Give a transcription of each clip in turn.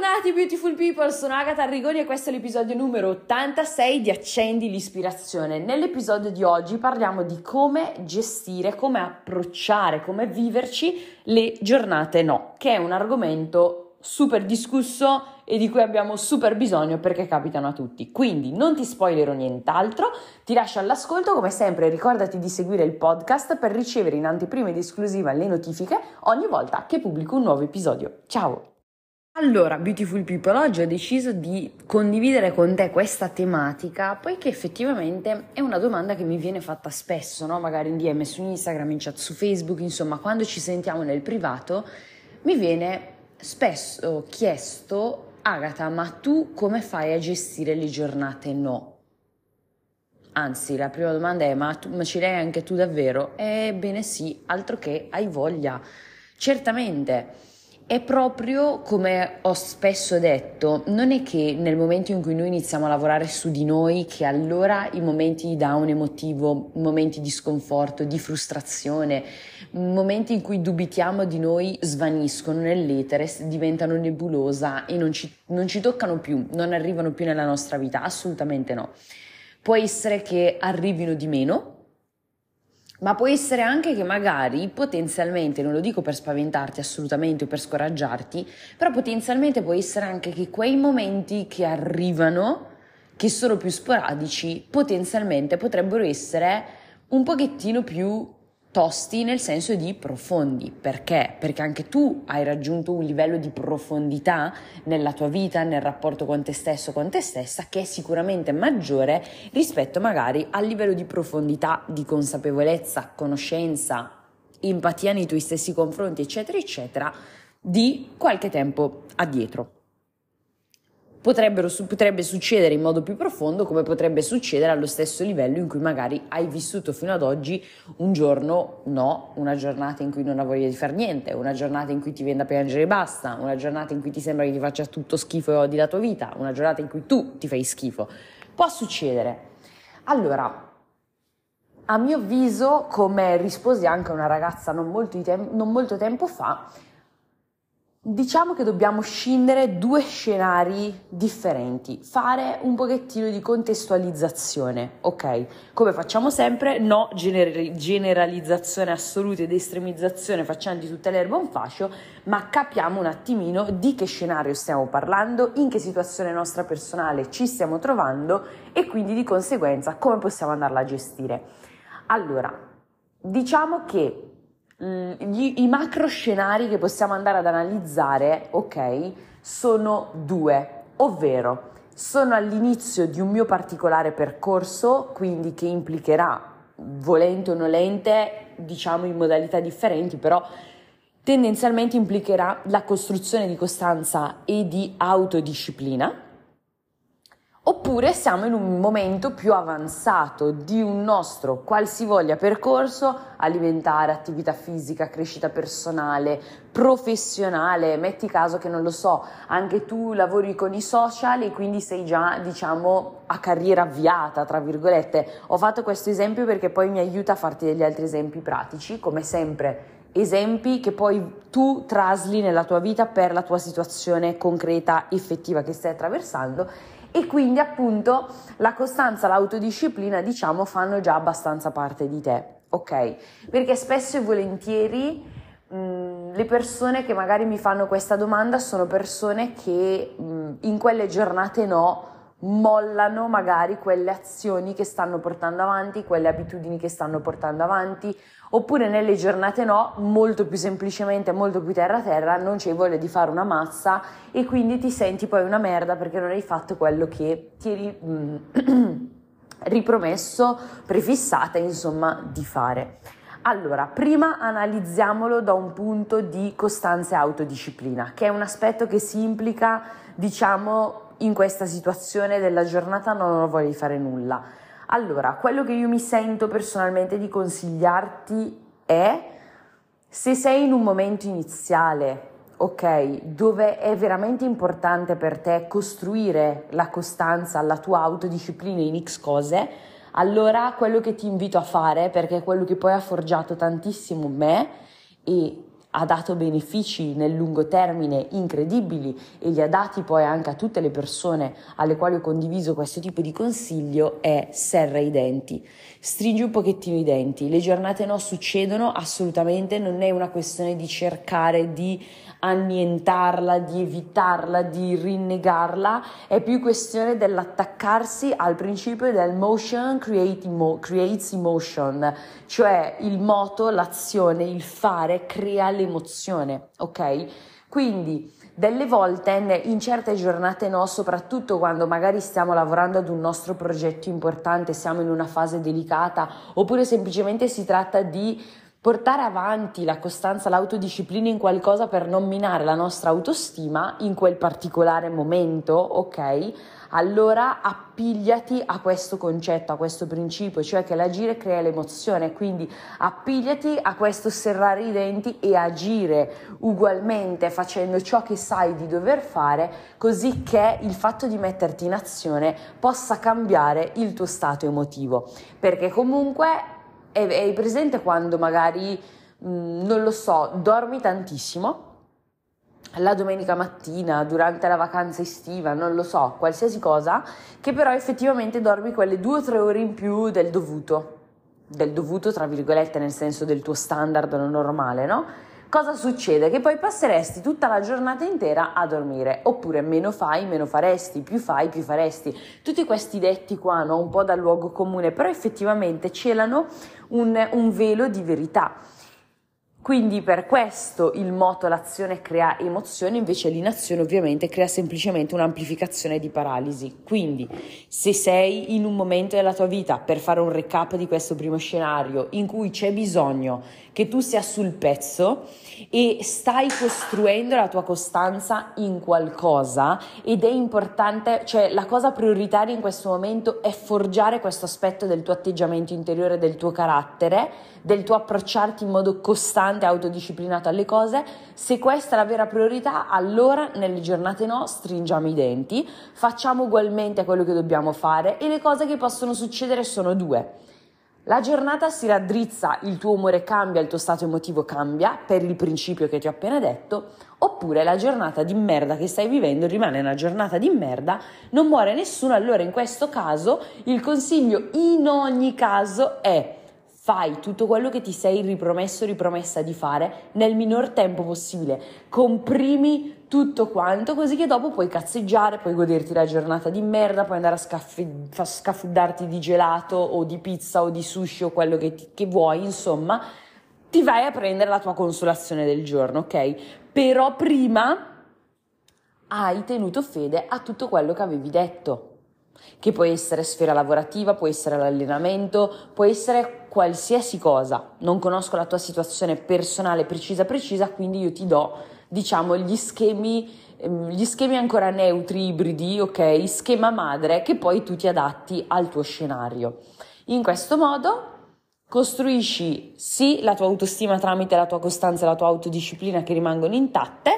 Bentornati beautiful people, sono Agatha Arrigoni e questo è l'episodio numero 86 di Accendi l'ispirazione. Nell'episodio di oggi parliamo di come gestire, come approcciare, come viverci le giornate no, che è un argomento super discusso e di cui abbiamo super bisogno perché capitano a tutti. Quindi non ti spoilerò nient'altro, ti lascio all'ascolto, come sempre ricordati di seguire il podcast per ricevere in anteprima ed esclusiva le notifiche ogni volta che pubblico un nuovo episodio. Ciao! Allora, Beautiful People, oggi ho deciso di condividere con te questa tematica, poiché effettivamente è una domanda che mi viene fatta spesso, no? magari in DM su Instagram, in chat su Facebook, insomma, quando ci sentiamo nel privato, mi viene spesso chiesto, Agata, ma tu come fai a gestire le giornate no? Anzi, la prima domanda è, ma, tu, ma ce l'hai anche tu davvero? Ebbene sì, altro che hai voglia. Certamente è proprio come ho spesso detto, non è che nel momento in cui noi iniziamo a lavorare su di noi, che allora i momenti di down emotivo, momenti di sconforto, di frustrazione, momenti in cui dubitiamo di noi svaniscono nell'etere, diventano nebulosa e non ci, non ci toccano più, non arrivano più nella nostra vita, assolutamente no. Può essere che arrivino di meno, ma può essere anche che magari potenzialmente, non lo dico per spaventarti assolutamente o per scoraggiarti, però potenzialmente può essere anche che quei momenti che arrivano, che sono più sporadici, potenzialmente potrebbero essere un pochettino più tosti nel senso di profondi. Perché? Perché anche tu hai raggiunto un livello di profondità nella tua vita, nel rapporto con te stesso, con te stessa, che è sicuramente maggiore rispetto magari al livello di profondità, di consapevolezza, conoscenza, empatia nei tuoi stessi confronti, eccetera, eccetera, di qualche tempo addietro potrebbe succedere in modo più profondo come potrebbe succedere allo stesso livello in cui magari hai vissuto fino ad oggi un giorno no, una giornata in cui non hai voglia di fare niente, una giornata in cui ti viene da piangere e basta, una giornata in cui ti sembra che ti faccia tutto schifo e odi la tua vita, una giornata in cui tu ti fai schifo. Può succedere. Allora, a mio avviso, come risposi anche a una ragazza non molto, tem- non molto tempo fa, Diciamo che dobbiamo scindere due scenari differenti, fare un pochettino di contestualizzazione, ok? Come facciamo sempre, no gener- generalizzazione assoluta ed estremizzazione facendo di tutte le erbe un fascio, ma capiamo un attimino di che scenario stiamo parlando, in che situazione nostra personale ci stiamo trovando e quindi di conseguenza come possiamo andarla a gestire. Allora, diciamo che Mm, gli, i macro scenari che possiamo andare ad analizzare, ok, sono due, ovvero sono all'inizio di un mio particolare percorso, quindi che implicherà, volente o nolente, diciamo in modalità differenti, però tendenzialmente implicherà la costruzione di costanza e di autodisciplina oppure siamo in un momento più avanzato di un nostro qualsivoglia percorso alimentare, attività fisica, crescita personale, professionale, metti caso che non lo so, anche tu lavori con i social e quindi sei già diciamo a carriera avviata, tra virgolette. Ho fatto questo esempio perché poi mi aiuta a farti degli altri esempi pratici, come sempre esempi che poi tu trasli nella tua vita per la tua situazione concreta, effettiva che stai attraversando e quindi appunto la costanza, l'autodisciplina diciamo fanno già abbastanza parte di te, ok? Perché spesso e volentieri mh, le persone che magari mi fanno questa domanda sono persone che mh, in quelle giornate no, mollano magari quelle azioni che stanno portando avanti, quelle abitudini che stanno portando avanti, oppure nelle giornate no, molto più semplicemente, molto più terra terra, non c'è voglia di fare una massa e quindi ti senti poi una merda perché non hai fatto quello che ti eri mm, ripromesso, prefissata, insomma, di fare. Allora, prima analizziamolo da un punto di costanza e autodisciplina, che è un aspetto che si implica, diciamo, in questa situazione della giornata non di fare nulla. Allora, quello che io mi sento personalmente di consigliarti è se sei in un momento iniziale, ok, dove è veramente importante per te costruire la costanza, la tua autodisciplina in X cose, allora quello che ti invito a fare, perché è quello che poi ha forgiato tantissimo me e ha dato benefici nel lungo termine incredibili e li ha dati poi anche a tutte le persone alle quali ho condiviso questo tipo di consiglio è serra i denti. Stringi un pochettino i denti. Le giornate no succedono assolutamente, non è una questione di cercare di annientarla, di evitarla, di rinnegarla, è più questione dell'attaccarsi al principio del motion creates emotion, cioè il moto, l'azione, il fare crea l'emozione, ok? Quindi delle volte in certe giornate no, soprattutto quando magari stiamo lavorando ad un nostro progetto importante, siamo in una fase delicata, oppure semplicemente si tratta di portare avanti la costanza, l'autodisciplina in qualcosa per non minare la nostra autostima in quel particolare momento, ok? Allora appigliati a questo concetto, a questo principio, cioè che l'agire crea l'emozione, quindi appigliati a questo serrare i denti e agire ugualmente facendo ciò che sai di dover fare, così che il fatto di metterti in azione possa cambiare il tuo stato emotivo, perché comunque hai presente quando magari, mh, mm, non lo so, dormi tantissimo? La domenica mattina, durante la vacanza estiva, non lo so, qualsiasi cosa, che però effettivamente dormi quelle due o tre ore in più del dovuto. Del dovuto, tra virgolette, nel senso del tuo standard normale, no? Cosa succede? Che poi passeresti tutta la giornata intera a dormire, oppure meno fai, meno faresti, più fai, più faresti. Tutti questi detti qua, no? un po' dal luogo comune, però effettivamente celano un, un velo di verità. Quindi per questo il moto l'azione crea emozione, invece l'inazione ovviamente crea semplicemente un'amplificazione di paralisi. Quindi se sei in un momento della tua vita, per fare un recap di questo primo scenario, in cui c'è bisogno che tu sia sul pezzo e stai costruendo la tua costanza in qualcosa ed è importante, cioè la cosa prioritaria in questo momento è forgiare questo aspetto del tuo atteggiamento interiore, del tuo carattere, del tuo approcciarti in modo costante, autodisciplinato alle cose. Se questa è la vera priorità, allora nelle giornate no, stringiamo i denti, facciamo ugualmente quello che dobbiamo fare e le cose che possono succedere sono due la giornata si raddrizza, il tuo umore cambia, il tuo stato emotivo cambia per il principio che ti ho appena detto, oppure la giornata di merda che stai vivendo rimane una giornata di merda, non muore nessuno, allora in questo caso il consiglio in ogni caso è fai tutto quello che ti sei ripromesso, ripromessa di fare nel minor tempo possibile. Comprimi tutto quanto così che dopo puoi cazzeggiare, puoi goderti la giornata di merda, puoi andare a scaffi- scaffidarti di gelato o di pizza o di sushi o quello che, ti, che vuoi, insomma, ti vai a prendere la tua consolazione del giorno, ok? Però prima hai tenuto fede a tutto quello che avevi detto che può essere sfera lavorativa, può essere l'allenamento, può essere qualsiasi cosa. Non conosco la tua situazione personale precisa precisa, quindi io ti do, diciamo, gli schemi ehm, gli schemi ancora neutri, ibridi, ok? Schema madre che poi tu ti adatti al tuo scenario. In questo modo costruisci sì la tua autostima tramite la tua costanza e la tua autodisciplina che rimangono intatte,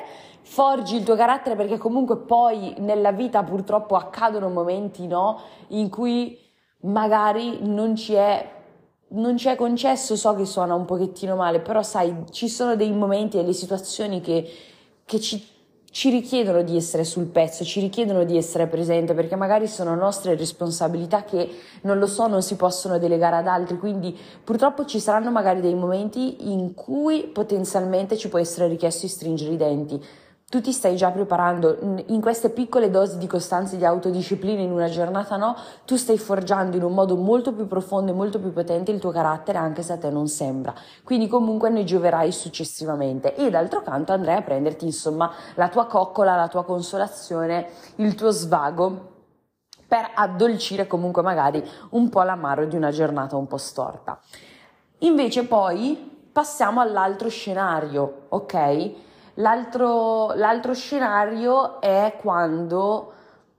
forgi il tuo carattere perché comunque poi nella vita purtroppo accadono momenti no, in cui magari non ci è non ci è concesso, so che suona un pochettino male, però sai, ci sono dei momenti e delle situazioni che, che ci, ci, richiedono di essere sul pezzo, ci richiedono di essere presente, perché magari sono nostre responsabilità che non lo so, non si possono delegare ad altri, quindi purtroppo ci saranno magari dei momenti in cui potenzialmente ci può essere richiesto di stringere i denti tu ti stai già preparando in queste piccole dosi di costanza e di autodisciplina in una giornata no, tu stai forgiando in un modo molto più profondo e molto più potente il tuo carattere anche se a te non sembra. Quindi comunque ne gioverai successivamente e d'altro canto andrai a prenderti insomma la tua coccola, la tua consolazione, il tuo svago per addolcire comunque magari un po' l'amaro di una giornata un po' storta. Invece poi passiamo all'altro scenario, ok? L'altro, l'altro scenario è quando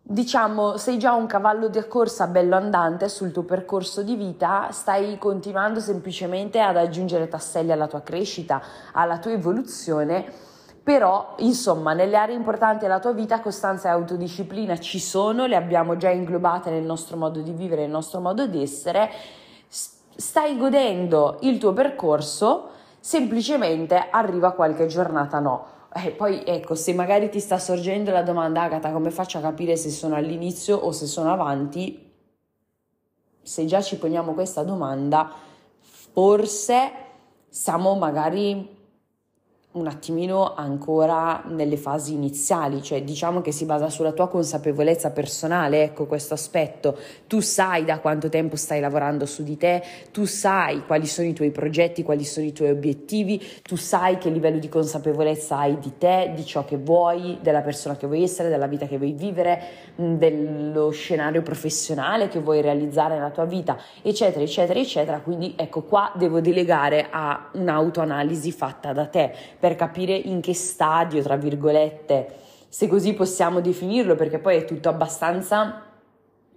diciamo sei già un cavallo di corsa bello andante sul tuo percorso di vita, stai continuando semplicemente ad aggiungere tasselli alla tua crescita, alla tua evoluzione, però insomma nelle aree importanti della tua vita costanza e autodisciplina ci sono, le abbiamo già inglobate nel nostro modo di vivere, nel nostro modo di essere, stai godendo il tuo percorso semplicemente arriva qualche giornata no. E poi ecco, se magari ti sta sorgendo la domanda, Agata, come faccio a capire se sono all'inizio o se sono avanti? Se già ci poniamo questa domanda, forse siamo magari un attimino ancora nelle fasi iniziali, cioè diciamo che si basa sulla tua consapevolezza personale, ecco questo aspetto. Tu sai da quanto tempo stai lavorando su di te, tu sai quali sono i tuoi progetti, quali sono i tuoi obiettivi, tu sai che livello di consapevolezza hai di te, di ciò che vuoi, della persona che vuoi essere, della vita che vuoi vivere, dello scenario professionale che vuoi realizzare nella tua vita, eccetera, eccetera, eccetera. Quindi ecco qua devo delegare a un'autoanalisi fatta da te per capire in che stadio, tra virgolette, se così possiamo definirlo, perché poi è tutto abbastanza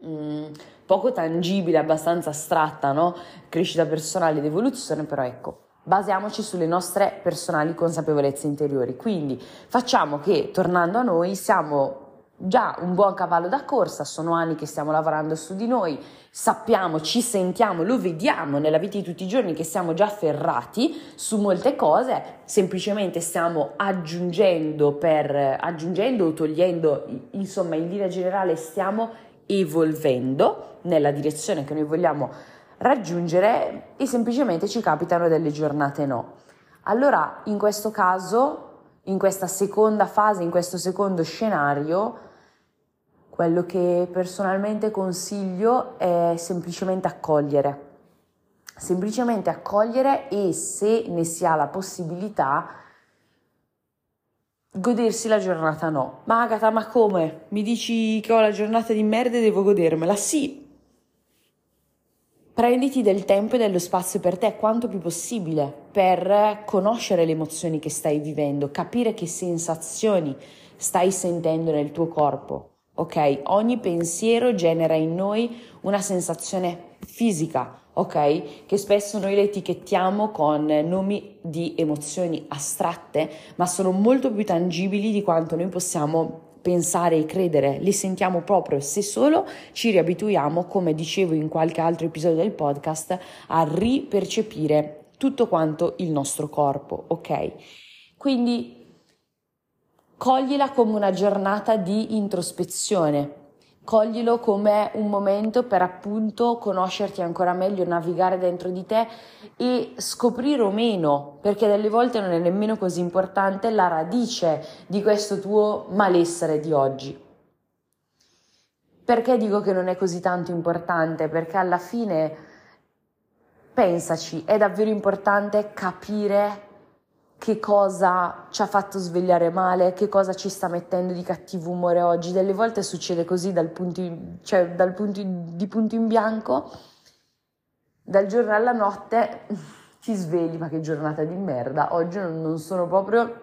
mh, mm, poco tangibile, abbastanza astratta, no? Crescita personale ed evoluzione, però ecco, basiamoci sulle nostre personali consapevolezze interiori. Quindi facciamo che, tornando a noi, siamo già un buon cavallo da corsa, sono anni che stiamo lavorando su di noi, sappiamo, ci sentiamo, lo vediamo nella vita di tutti i giorni che siamo già ferrati su molte cose, semplicemente stiamo aggiungendo per aggiungendo o togliendo, insomma, in linea generale stiamo evolvendo nella direzione che noi vogliamo raggiungere e semplicemente ci capitano delle giornate no. Allora, in questo caso, in questa seconda fase, in questo secondo scenario, quello che personalmente consiglio è semplicemente accogliere, semplicemente accogliere e se ne si ha la possibilità godersi la giornata no. Ma Agata, ma come? Mi dici che ho la giornata di merda e devo godermela? Sì. Prenditi del tempo e dello spazio per te quanto più possibile per conoscere le emozioni che stai vivendo, capire che sensazioni stai sentendo nel tuo corpo ok? Ogni pensiero genera in noi una sensazione fisica, ok? Che spesso noi le etichettiamo con nomi di emozioni astratte, ma sono molto più tangibili di quanto noi possiamo pensare e credere, le sentiamo proprio se solo ci riabituiamo, come dicevo in qualche altro episodio del podcast, a ripercepire tutto quanto il nostro corpo, ok? Quindi Coglila come una giornata di introspezione, coglilo come un momento per appunto conoscerti ancora meglio, navigare dentro di te e scoprire o meno, perché delle volte non è nemmeno così importante, la radice di questo tuo malessere di oggi. Perché dico che non è così tanto importante? Perché alla fine, pensaci, è davvero importante capire che cosa ci ha fatto svegliare male, che cosa ci sta mettendo di cattivo umore oggi. Delle volte succede così dal punto, in, cioè dal punto di punto in bianco, dal giorno alla notte ti svegli, ma che giornata di merda, oggi non sono proprio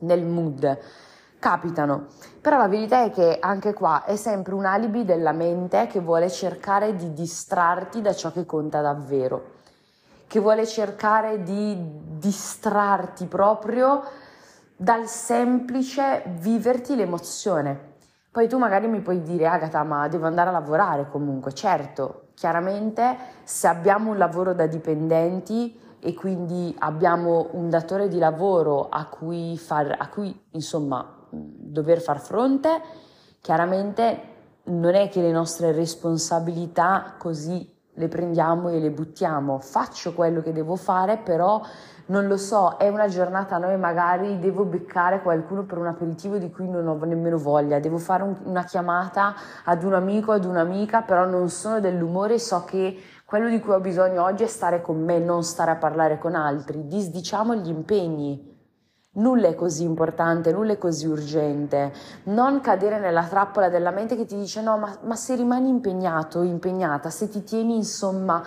nel mood. Capitano, però la verità è che anche qua è sempre un alibi della mente che vuole cercare di distrarti da ciò che conta davvero che vuole cercare di distrarti proprio dal semplice viverti l'emozione. Poi tu magari mi puoi dire, Agata, ma devo andare a lavorare comunque. Certo, chiaramente se abbiamo un lavoro da dipendenti e quindi abbiamo un datore di lavoro a cui, far, a cui insomma, dover far fronte, chiaramente non è che le nostre responsabilità così le prendiamo e le buttiamo. Faccio quello che devo fare, però non lo so, è una giornata noi magari devo beccare qualcuno per un aperitivo di cui non ho nemmeno voglia, devo fare un, una chiamata ad un amico, ad un'amica, però non sono dell'umore, so che quello di cui ho bisogno oggi è stare con me, non stare a parlare con altri. Disdiciamo gli impegni. Nulla è così importante, nulla è così urgente. Non cadere nella trappola della mente che ti dice no, ma, ma se rimani impegnato impegnata, se ti tieni insomma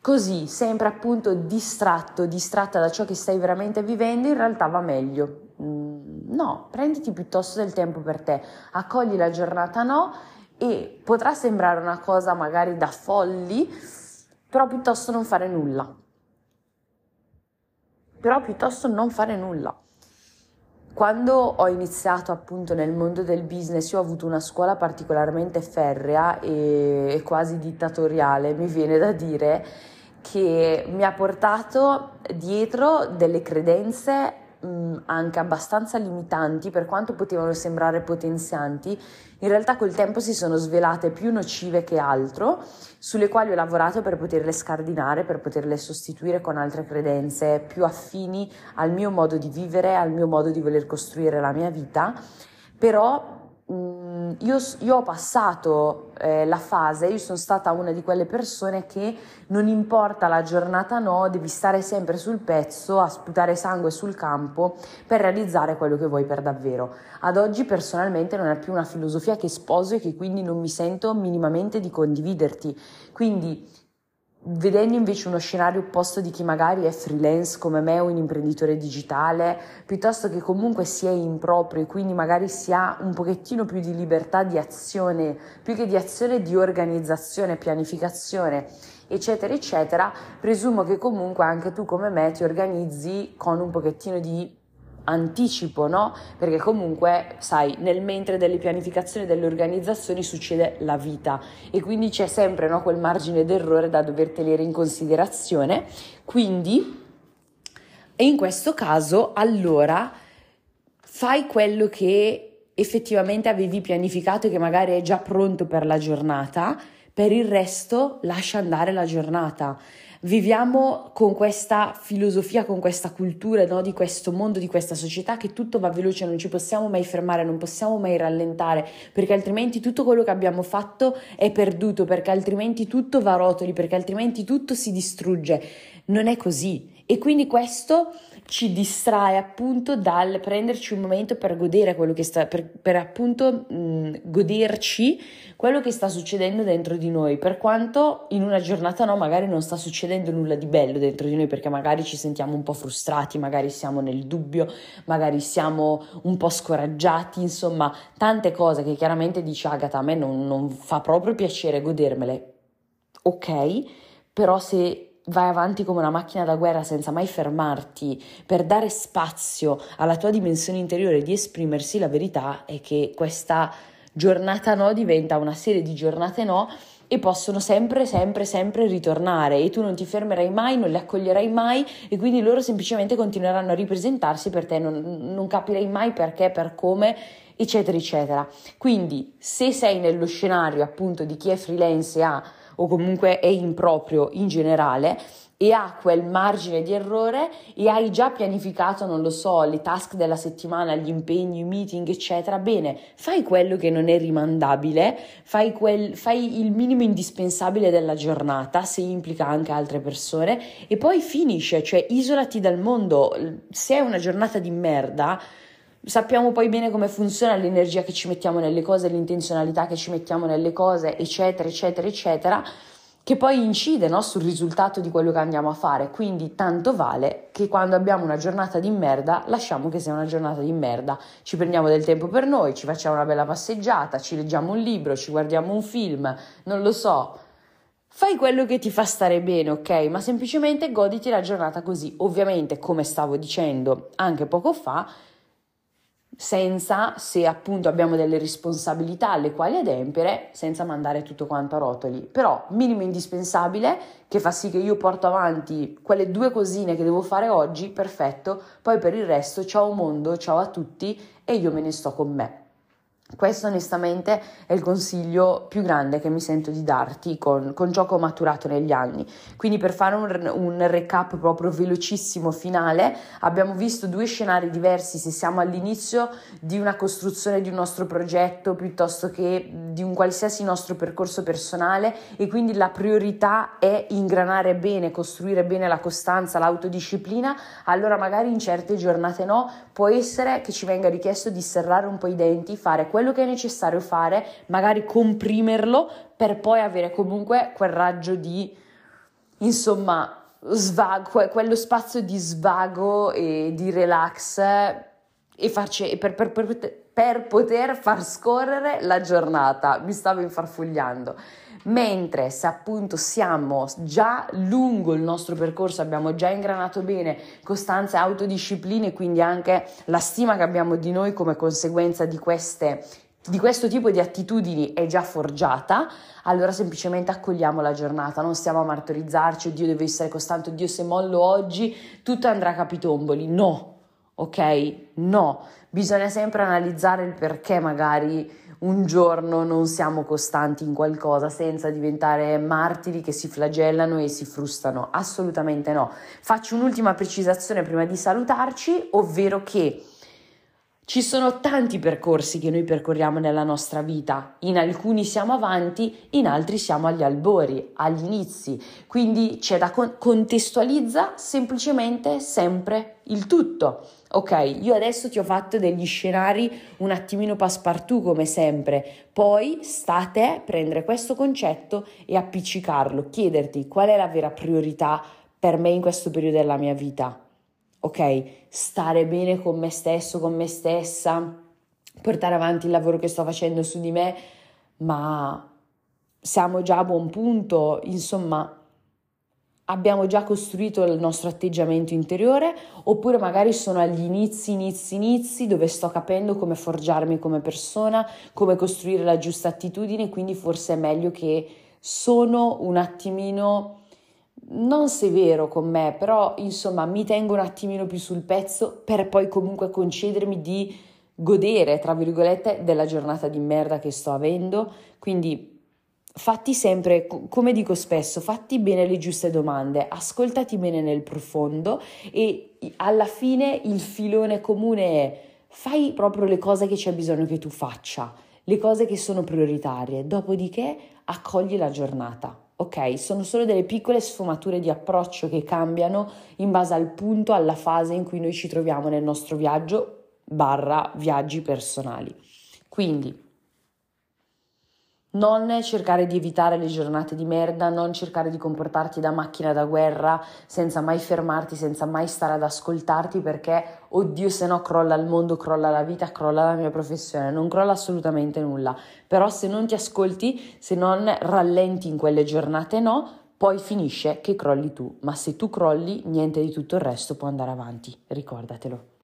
così, sempre appunto distratto, distratta da ciò che stai veramente vivendo, in realtà va meglio. Mm, no, prenditi piuttosto del tempo per te, accogli la giornata no e potrà sembrare una cosa magari da folli, però piuttosto non fare nulla. Però piuttosto non fare nulla. Quando ho iniziato appunto nel mondo del business, io ho avuto una scuola particolarmente ferrea e, quasi dittatoriale, mi viene da dire che mi ha portato dietro delle credenze mh, anche abbastanza limitanti, per quanto potevano sembrare potenzianti, in realtà col tempo si sono svelate più nocive che altro, sulle quali ho lavorato per poterle scardinare, per poterle sostituire con altre credenze più affini al mio modo di vivere, al mio modo di voler costruire la mia vita. Però Mm, io, io, ho passato eh, la fase, io sono stata una di quelle persone che non importa la giornata no, devi stare sempre sul pezzo a sputare sangue sul campo per realizzare quello che vuoi per davvero. Ad oggi personalmente non è più una filosofia che sposo e che quindi non mi sento minimamente di condividerti. Quindi Vedendo invece uno scenario opposto di chi magari è freelance come me o un imprenditore digitale, piuttosto che comunque si è improprio e quindi magari si ha un pochettino più di libertà di azione, più che di azione di organizzazione, pianificazione, eccetera, eccetera, presumo che comunque anche tu come me ti organizzi con un pochettino di anticipo, no? Perché comunque, sai, nel mentre delle pianificazioni delle organizzazioni succede la vita e quindi c'è sempre no, quel margine d'errore da dover tenere in considerazione. Quindi, e in questo caso, allora, fai quello che effettivamente avevi pianificato e che magari è già pronto per la giornata, per il resto lascia andare la giornata viviamo con questa filosofia, con questa cultura no? di questo mondo, di questa società che tutto va veloce, non ci possiamo mai fermare, non possiamo mai rallentare, perché altrimenti tutto quello che abbiamo fatto è perduto, perché altrimenti tutto va a rotoli, perché altrimenti tutto si distrugge. Non è così. E quindi questo ci distrae appunto dal prenderci un momento per godere quello che sta, per, per appunto mh, goderci quello che sta succedendo dentro di noi, per quanto in una giornata no, magari non sta succedendo nulla di bello dentro di noi, perché magari ci sentiamo un po' frustrati, magari siamo nel dubbio, magari siamo un po' scoraggiati, insomma, tante cose che chiaramente dice Agata, a me non, non fa proprio piacere godermele. Ok, però se vai avanti come una macchina da guerra senza mai fermarti per dare spazio alla tua dimensione interiore di esprimersi, la verità è che questa giornata no diventa una serie di giornate no e possono sempre, sempre, sempre ritornare e tu non ti fermerai mai, non le accoglierai mai e quindi loro semplicemente continueranno a ripresentarsi per te, non, non capirei mai perché, per come, eccetera, eccetera. Quindi se sei nello scenario appunto di chi è freelance e ha o comunque è improprio in generale e ha quel margine di errore e hai già pianificato, non lo so, le task della settimana, gli impegni, i meeting, eccetera, bene, fai quello che non è rimandabile, fai, quel, fai il minimo indispensabile della giornata, se implica anche altre persone, e poi finisce, cioè isolati dal mondo. Se è una giornata di merda, sappiamo poi bene come funziona l'energia che ci mettiamo nelle cose, l'intenzionalità che ci mettiamo nelle cose, eccetera, eccetera, eccetera, che poi incide no, sul risultato di quello che andiamo a fare. Quindi tanto vale che quando abbiamo una giornata di merda, lasciamo che sia una giornata di merda. Ci prendiamo del tempo per noi, ci facciamo una bella passeggiata, ci leggiamo un libro, ci guardiamo un film, non lo so. Fai quello che ti fa stare bene, ok? Ma semplicemente goditi la giornata così. Ovviamente, come stavo dicendo anche poco fa, senza, se appunto abbiamo delle responsabilità alle quali adempiere, senza mandare tutto quanto a rotoli. Però minimo indispensabile che fa sì che io porto avanti quelle due cosine che devo fare oggi, perfetto, poi per il resto ciao mondo, ciao a tutti e io me ne sto con me. Questo onestamente è il consiglio più grande che mi sento di darti con, con ciò che ho maturato negli anni. Quindi per fare un, un, recap proprio velocissimo finale, abbiamo visto due scenari diversi se siamo all'inizio di una costruzione di un nostro progetto piuttosto che di un qualsiasi nostro percorso personale e quindi la priorità è ingranare bene, costruire bene la costanza, l'autodisciplina, allora magari in certe giornate no, può essere che ci venga richiesto di serrare un po' i denti, fare quello che è necessario fare, magari comprimerlo per poi avere comunque quel raggio di, insomma, svago, quello spazio di svago e di relax e farci, per, per, per, per poter far scorrere la giornata. Mi stavo infarfugliando mentre se appunto siamo già lungo il nostro percorso, abbiamo già ingranato bene costanza e autodisciplina e quindi anche la stima che abbiamo di noi come conseguenza di queste di questo tipo di attitudini è già forgiata, allora semplicemente accogliamo la giornata, non stiamo a martorizzarci, oddio devo essere costante, oddio se mollo oggi tutto andrà a capitomboli, no, ok? No, bisogna sempre analizzare il perché magari un giorno non siamo costanti in qualcosa senza diventare martiri che si flagellano e si frustano, assolutamente no. Faccio un'ultima precisazione prima di salutarci, ovvero che ci sono tanti percorsi che noi percorriamo nella nostra vita, in alcuni siamo avanti, in altri siamo agli albori, agli inizi, quindi c'è da con- contestualizza semplicemente sempre il tutto. Ok, io adesso ti ho fatto degli scenari un attimino passepartout come sempre, poi sta a te prendere questo concetto e appiccicarlo, chiederti qual è la vera priorità per me in questo periodo della mia vita ok? Stare bene con me stesso, con me stessa, portare avanti il lavoro che sto facendo su di me, ma siamo già a buon punto, insomma, abbiamo già costruito il nostro atteggiamento interiore oppure magari sono agli inizi, inizi, inizi dove sto capendo come forgiarmi come persona, come costruire la giusta attitudine, quindi forse è meglio che sono un attimino non severo con me, però insomma mi tengo un attimino più sul pezzo per poi comunque concedermi di godere, tra virgolette, della giornata di merda che sto avendo. Quindi fatti sempre, come dico spesso, fatti bene le giuste domande, ascoltati bene nel profondo e alla fine il filone comune è fai proprio le cose che c'è bisogno che tu faccia, le cose che sono prioritarie, dopodiché accogli la giornata. Ok, sono solo delle piccole sfumature di approccio che cambiano in base al punto, alla fase in cui noi ci troviamo nel nostro viaggio barra viaggi personali. Quindi non cercare di evitare le giornate di merda, non cercare di comportarti da macchina da guerra senza mai fermarti, senza mai stare ad ascoltarti perché, oddio, se no crolla il mondo, crolla la vita, crolla la mia professione, non crolla assolutamente nulla. Però se non ti ascolti, se non rallenti in quelle giornate, no, poi finisce che crolli tu. Ma se tu crolli, niente di tutto il resto può andare avanti, ricordatelo.